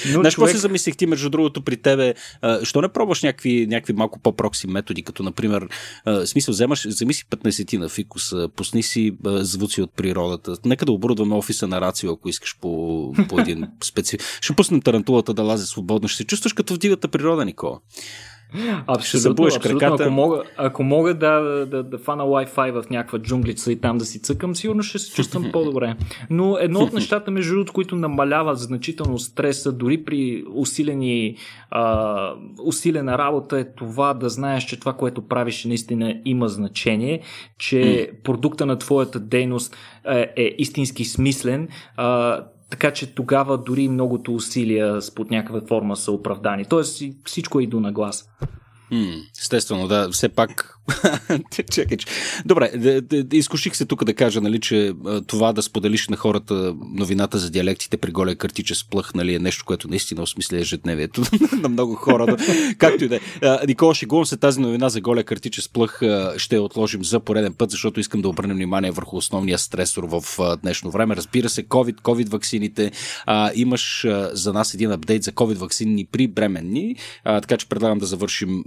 Знаеш, човек... се замислих ти, между другото, при тебе, а, що не пробваш някакви, някакви малко по-прокси методи, като например, смисъл, вземаш, вземи си 15 на фикус, пусни си звуци от природата. Нека да оборудваме офиса на Рацио, ако искаш по, по един специ... Ще пуснем тарантулата да лази свободно. Ще се чувстваш като в дивата природа, Никола. Абсолютно, ще забуеш краката. Ако мога, ако мога да, да, да, фана Wi-Fi в някаква джунглица и там да си цъкам, сигурно ще се чувствам по-добре. Но едно от нещата, между другото, които намаляват значително стреса, дори при усилени, а, усилена работа, е това да знаеш, че това, което правиш, наистина има значение, че продукта на твоята дейност е, е истински смислен. А, така че тогава дори многото усилия под някаква форма са оправдани. Тоест всичко е и до естествено, да. Все пак Чекай, че... Добре, изкуших се тук да кажа, нали, че това да споделиш на хората новината за диалектите при голия картиче плъх, нали, е нещо, което наистина осмисля ежедневието на много хора. Но, както и да е. Никола, шегувам се тази новина за голия картиче плъх ще отложим за пореден път, защото искам да обърнем внимание върху основния стресор в днешно време. Разбира се, COVID, COVID ваксините. А, имаш за нас един апдейт за COVID ваксини при бременни, така че предлагам да завършим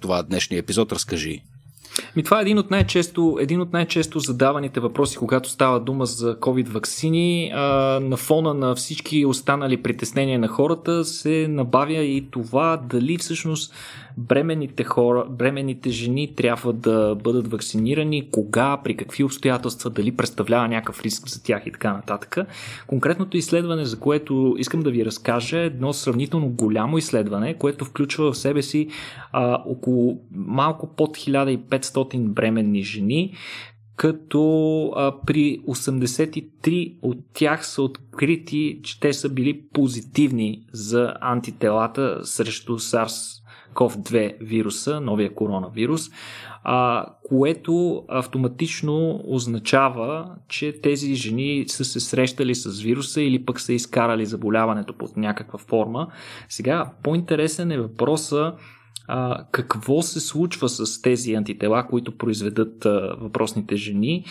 това днешния епизод. Разкажи. Ми, това е един от, най-често, един от най-често задаваните въпроси, когато става дума за COVID вакцини. А, на фона на всички останали притеснения на хората се набавя и това дали всъщност бременните хора, бременните жени трябва да бъдат вакцинирани, кога, при какви обстоятелства, дали представлява някакъв риск за тях и така нататък. Конкретното изследване, за което искам да ви разкажа, е едно сравнително голямо изследване, което включва в себе си а, около малко под 1500 бременни жени, като а, при 83 от тях са открити, че те са били позитивни за антителата срещу SARS COV-2 вируса, новия коронавирус, а, което автоматично означава, че тези жени са се срещали с вируса или пък са изкарали заболяването под някаква форма. Сега, по-интересен е въпроса а, какво се случва с тези антитела, които произведат а, въпросните жени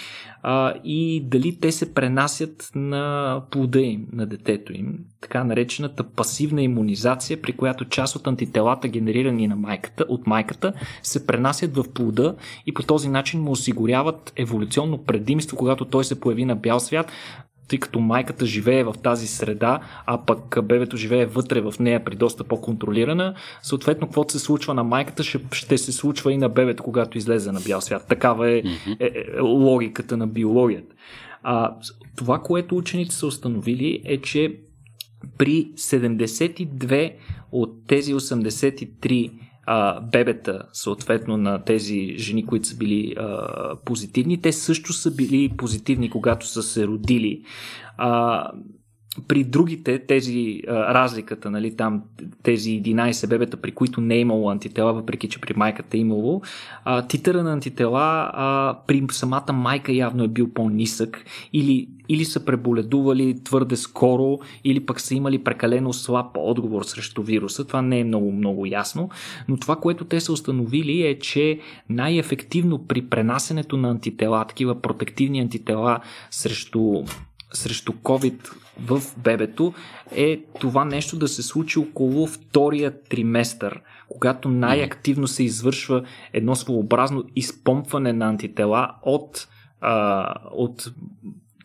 а, и дали те се пренасят на плода им, на детето им. Така наречената пасивна иммунизация, при която част от антителата, генерирани на майката, от майката, се пренасят в плода и по този начин му осигуряват еволюционно предимство, когато той се появи на бял свят, тъй като майката живее в тази среда, а пък бебето живее вътре в нея при доста по-контролирана, съответно, каквото се случва на майката, ще, ще се случва и на бебето, когато излезе на бял свят. Такава е, е, е логиката на биологията. А, това, което учените са установили е, че при 72 от тези 83 а, бебета, съответно на тези жени, които са били а, позитивни, те също са били позитивни, когато са се родили. А, при другите, тези разликата, нали, там тези 11 бебета, при които не е имало антитела, въпреки че при майката е имало, а, титъра на антитела а, при самата майка явно е бил по-нисък или, или са преболедували твърде скоро, или пък са имали прекалено слаб отговор срещу вируса. Това не е много, много ясно. Но това, което те са установили е, че най-ефективно при пренасенето на антитела, такива протективни антитела срещу срещу COVID в бебето е това нещо да се случи около втория триместър, когато най-активно се извършва едно своеобразно изпомпване на антитела от, а, от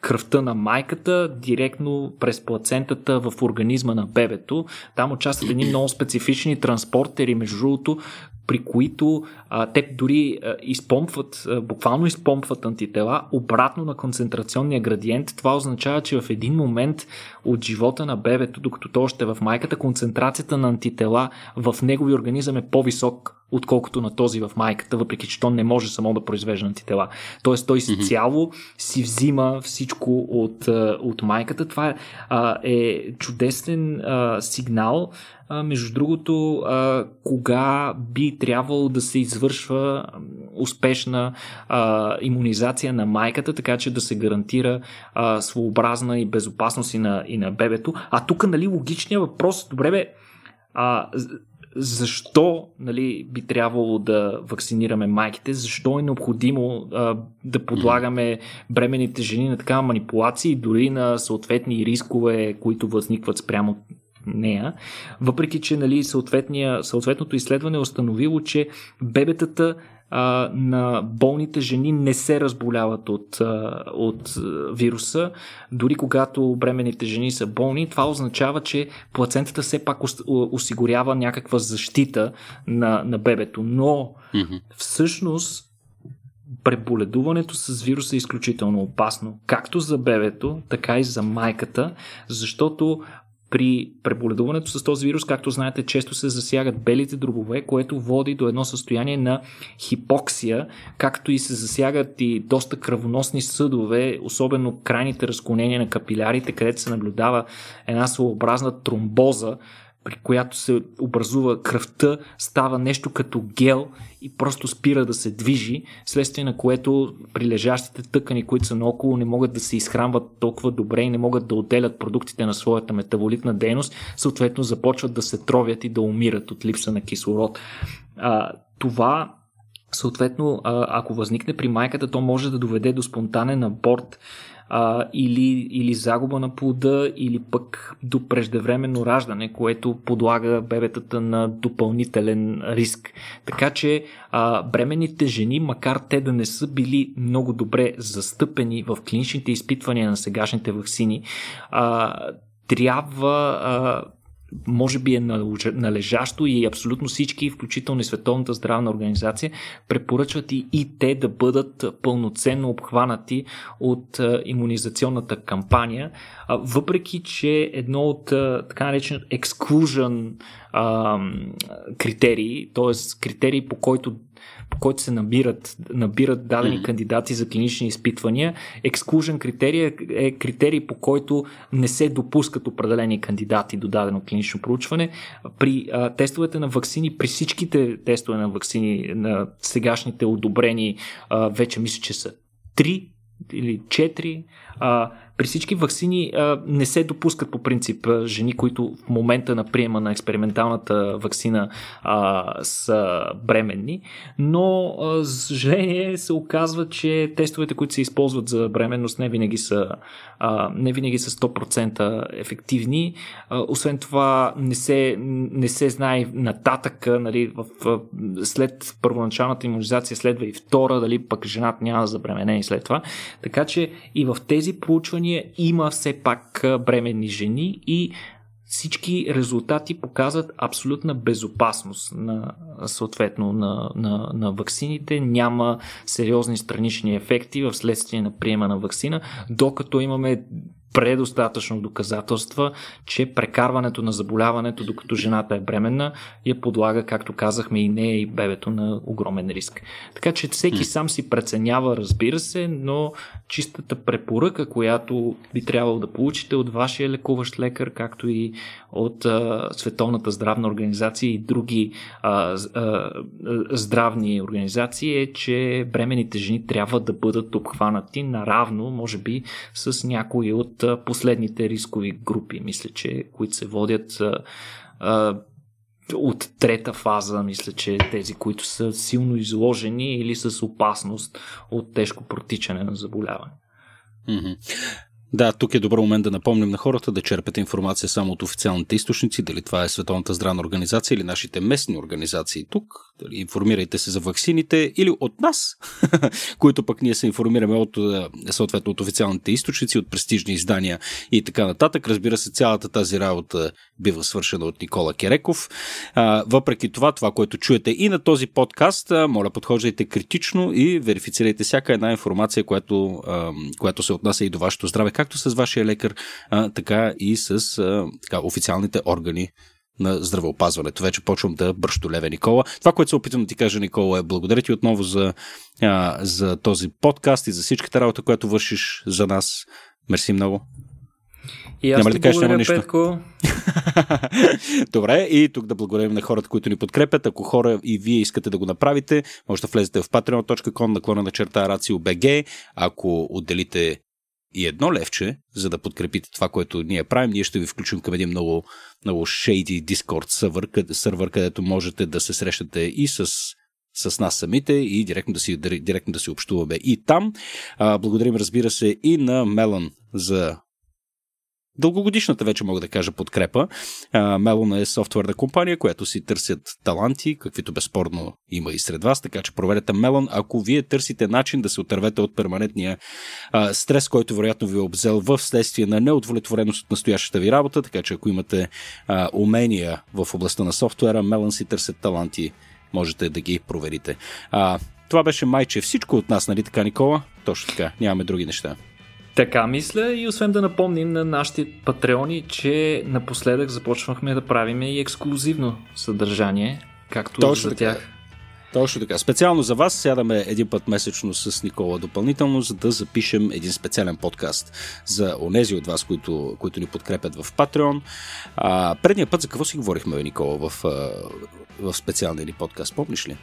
кръвта на майката директно през плацентата в организма на бебето. Там участват едни много специфични транспортери, между другото, при които а, те дори а, изпомпват, а, буквално изпомпват антитела обратно на концентрационния градиент. Това означава, че в един момент от живота на бебето, докато то още е в майката, концентрацията на антитела в негови организъм е по-висок отколкото на този в майката, въпреки че то не може само да произвежда антитела. Тоест той си цяло си взима всичко от, от майката. Това а, е чудесен а, сигнал, а, между другото, кога би трябвало да се извършва успешна а, иммунизация на майката, така че да се гарантира а, своеобразна и безопасност и на, и на бебето. А тук, нали, логичният въпрос, добре бе, а, защо нали, би трябвало да вакцинираме майките, защо е необходимо а, да подлагаме бременните жени на такава манипулации, дори на съответни рискове, които възникват спрямо нея, въпреки че нали, съответното изследване е установило, че бебетата а, на болните жени не се разболяват от, а, от вируса. Дори когато бременните жени са болни, това означава, че плацентата все пак осигурява някаква защита на, на бебето. Но mm-hmm. всъщност преболедуването с вируса е изключително опасно, както за бебето, така и за майката, защото при преболедуването с този вирус, както знаете, често се засягат белите дробове, което води до едно състояние на хипоксия, както и се засягат и доста кръвоносни съдове, особено крайните разклонения на капилярите, където се наблюдава една своеобразна тромбоза, при която се образува кръвта, става нещо като гел и просто спира да се движи, следствие на което прилежащите тъкани, които са наоколо, не могат да се изхранват толкова добре и не могат да отделят продуктите на своята метаболитна дейност, съответно започват да се тровят и да умират от липса на кислород. А, това Съответно, ако възникне при майката, то може да доведе до спонтанен аборт а, или, или загуба на плода, или пък до преждевременно раждане, което подлага бебетата на допълнителен риск. Така че а, бременните жени, макар те да не са били много добре застъпени в клиничните изпитвания на сегашните вакцини, а, трябва а, може би е належащо и абсолютно всички, включително и Световната здравна организация, препоръчват и, и те да бъдат пълноценно обхванати от иммунизационната кампания, въпреки че едно от така наречен exclusion критерии, т.е. критерии по който по който се набират, набират дадени mm-hmm. кандидати за клинични изпитвания. Exclusion критерия е критерий, по който не се допускат определени кандидати до дадено клинично проучване. При а, тестовете на вакцини, при всичките тестове на вакцини, на сегашните одобрени, а, вече мисля, че са три или четири, а, при всички вакцини не се допускат по принцип жени, които в момента на приема на експерименталната вакцина са бременни, но за съжаление се оказва, че тестовете, които се използват за бременност не винаги са, не винаги са 100% ефективни. Освен това не се, не се знае нататък, нали, в, след първоначалната иммунизация следва и втора, дали пък жената няма забременени след това. Така че и в тези проучвания изследвания има все пак бременни жени и всички резултати показват абсолютна безопасност на, съответно на, на, на ваксините. Няма сериозни странични ефекти в следствие на приема на вакцина, докато имаме предостатъчно доказателства, че прекарването на заболяването, докато жената е бременна, я подлага, както казахме, и нея и бебето на огромен риск. Така че всеки сам си преценява, разбира се, но чистата препоръка, която би трябвало да получите от вашия лекуващ лекар, както и от а, Световната здравна организация и други а, а, здравни организации, е, че бременните жени трябва да бъдат обхванати наравно, може би, с някои от последните рискови групи, мисля, че, които се водят от трета фаза, мисля, че тези, които са силно изложени или с опасност от тежко протичане на заболяване. Mm-hmm. Да, тук е добър момент да напомним на хората да черпят информация само от официалните източници, дали това е Световната здравна организация или нашите местни организации тук. Дали информирайте се за ваксините или от нас, които пък ние се информираме от, е, съответно от официалните източници, от престижни издания и така нататък. Разбира се, цялата тази работа бива свършена от Никола Кереков. Въпреки това, това, което чуете и на този подкаст, моля, подхождайте критично и верифицирайте всяка една информация, която, която се отнася и до вашето здраве както с вашия лекар, а, така и с а, така, официалните органи на здравеопазването. Вече почвам да бръщолеве Никола. Това, което се опитвам да ти кажа, Никола, е благодаря ти отново за, а, за този подкаст и за всичката работа, която вършиш за нас. Мерси много. И аз Няма ли да кажеш няма нищо? Петко. Добре, и тук да благодарим на хората, които ни подкрепят. Ако хора и вие искате да го направите, може да влезете в patreon.com наклона на черта RACIO.BG. Ако отделите и едно левче, за да подкрепите това, което ние правим, ние ще ви включим към един много, много shady Discord сървър, където можете да се срещате и с с нас самите и директно да си, директно да си общуваме и там. А, благодарим, разбира се, и на Мелан за дългогодишната вече мога да кажа подкрепа. Мелон е софтуерна компания, която си търсят таланти, каквито безспорно има и сред вас, така че проверете Мелон, ако вие търсите начин да се отървете от перманентния а, стрес, който вероятно ви е обзел в следствие на неудовлетвореност от настоящата ви работа, така че ако имате а, умения в областта на софтуера, Мелон си търсят таланти, можете да ги проверите. А, това беше майче всичко от нас, нали така, Никола? Точно така, нямаме други неща. Така мисля и освен да напомним на нашите патреони, че напоследък започнахме да правим и ексклюзивно съдържание, както Точно за тях. Точно така. Специално за вас сядаме един път месечно с Никола допълнително, за да запишем един специален подкаст за онези от вас, които, които ни подкрепят в Patreon. А, предния път за какво си говорихме, Никола, в, в специалния ни подкаст, помниш ли?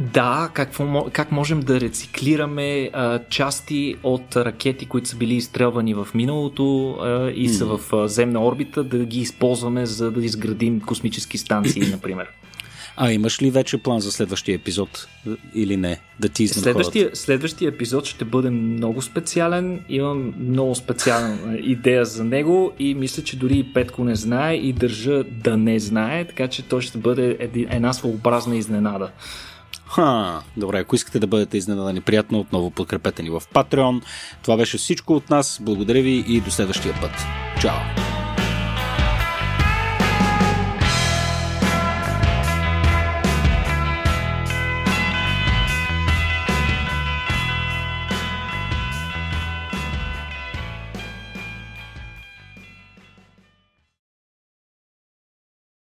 Да, какво, как можем да рециклираме а, части от ракети, които са били изстрелвани в миналото а, и са в а, земна орбита, да ги използваме за да изградим космически станции, например. А имаш ли вече план за следващия епизод или не? Да ти следващия, следващия епизод ще бъде много специален. Имам много специална идея за него и мисля, че дори и Петко не знае и държа да не знае, така че той ще бъде една своеобразна изненада. Ха, добре, ако искате да бъдете изненадани приятно, отново подкрепете ни в Patreon. Това беше всичко от нас. Благодаря ви и до следващия път. Чао!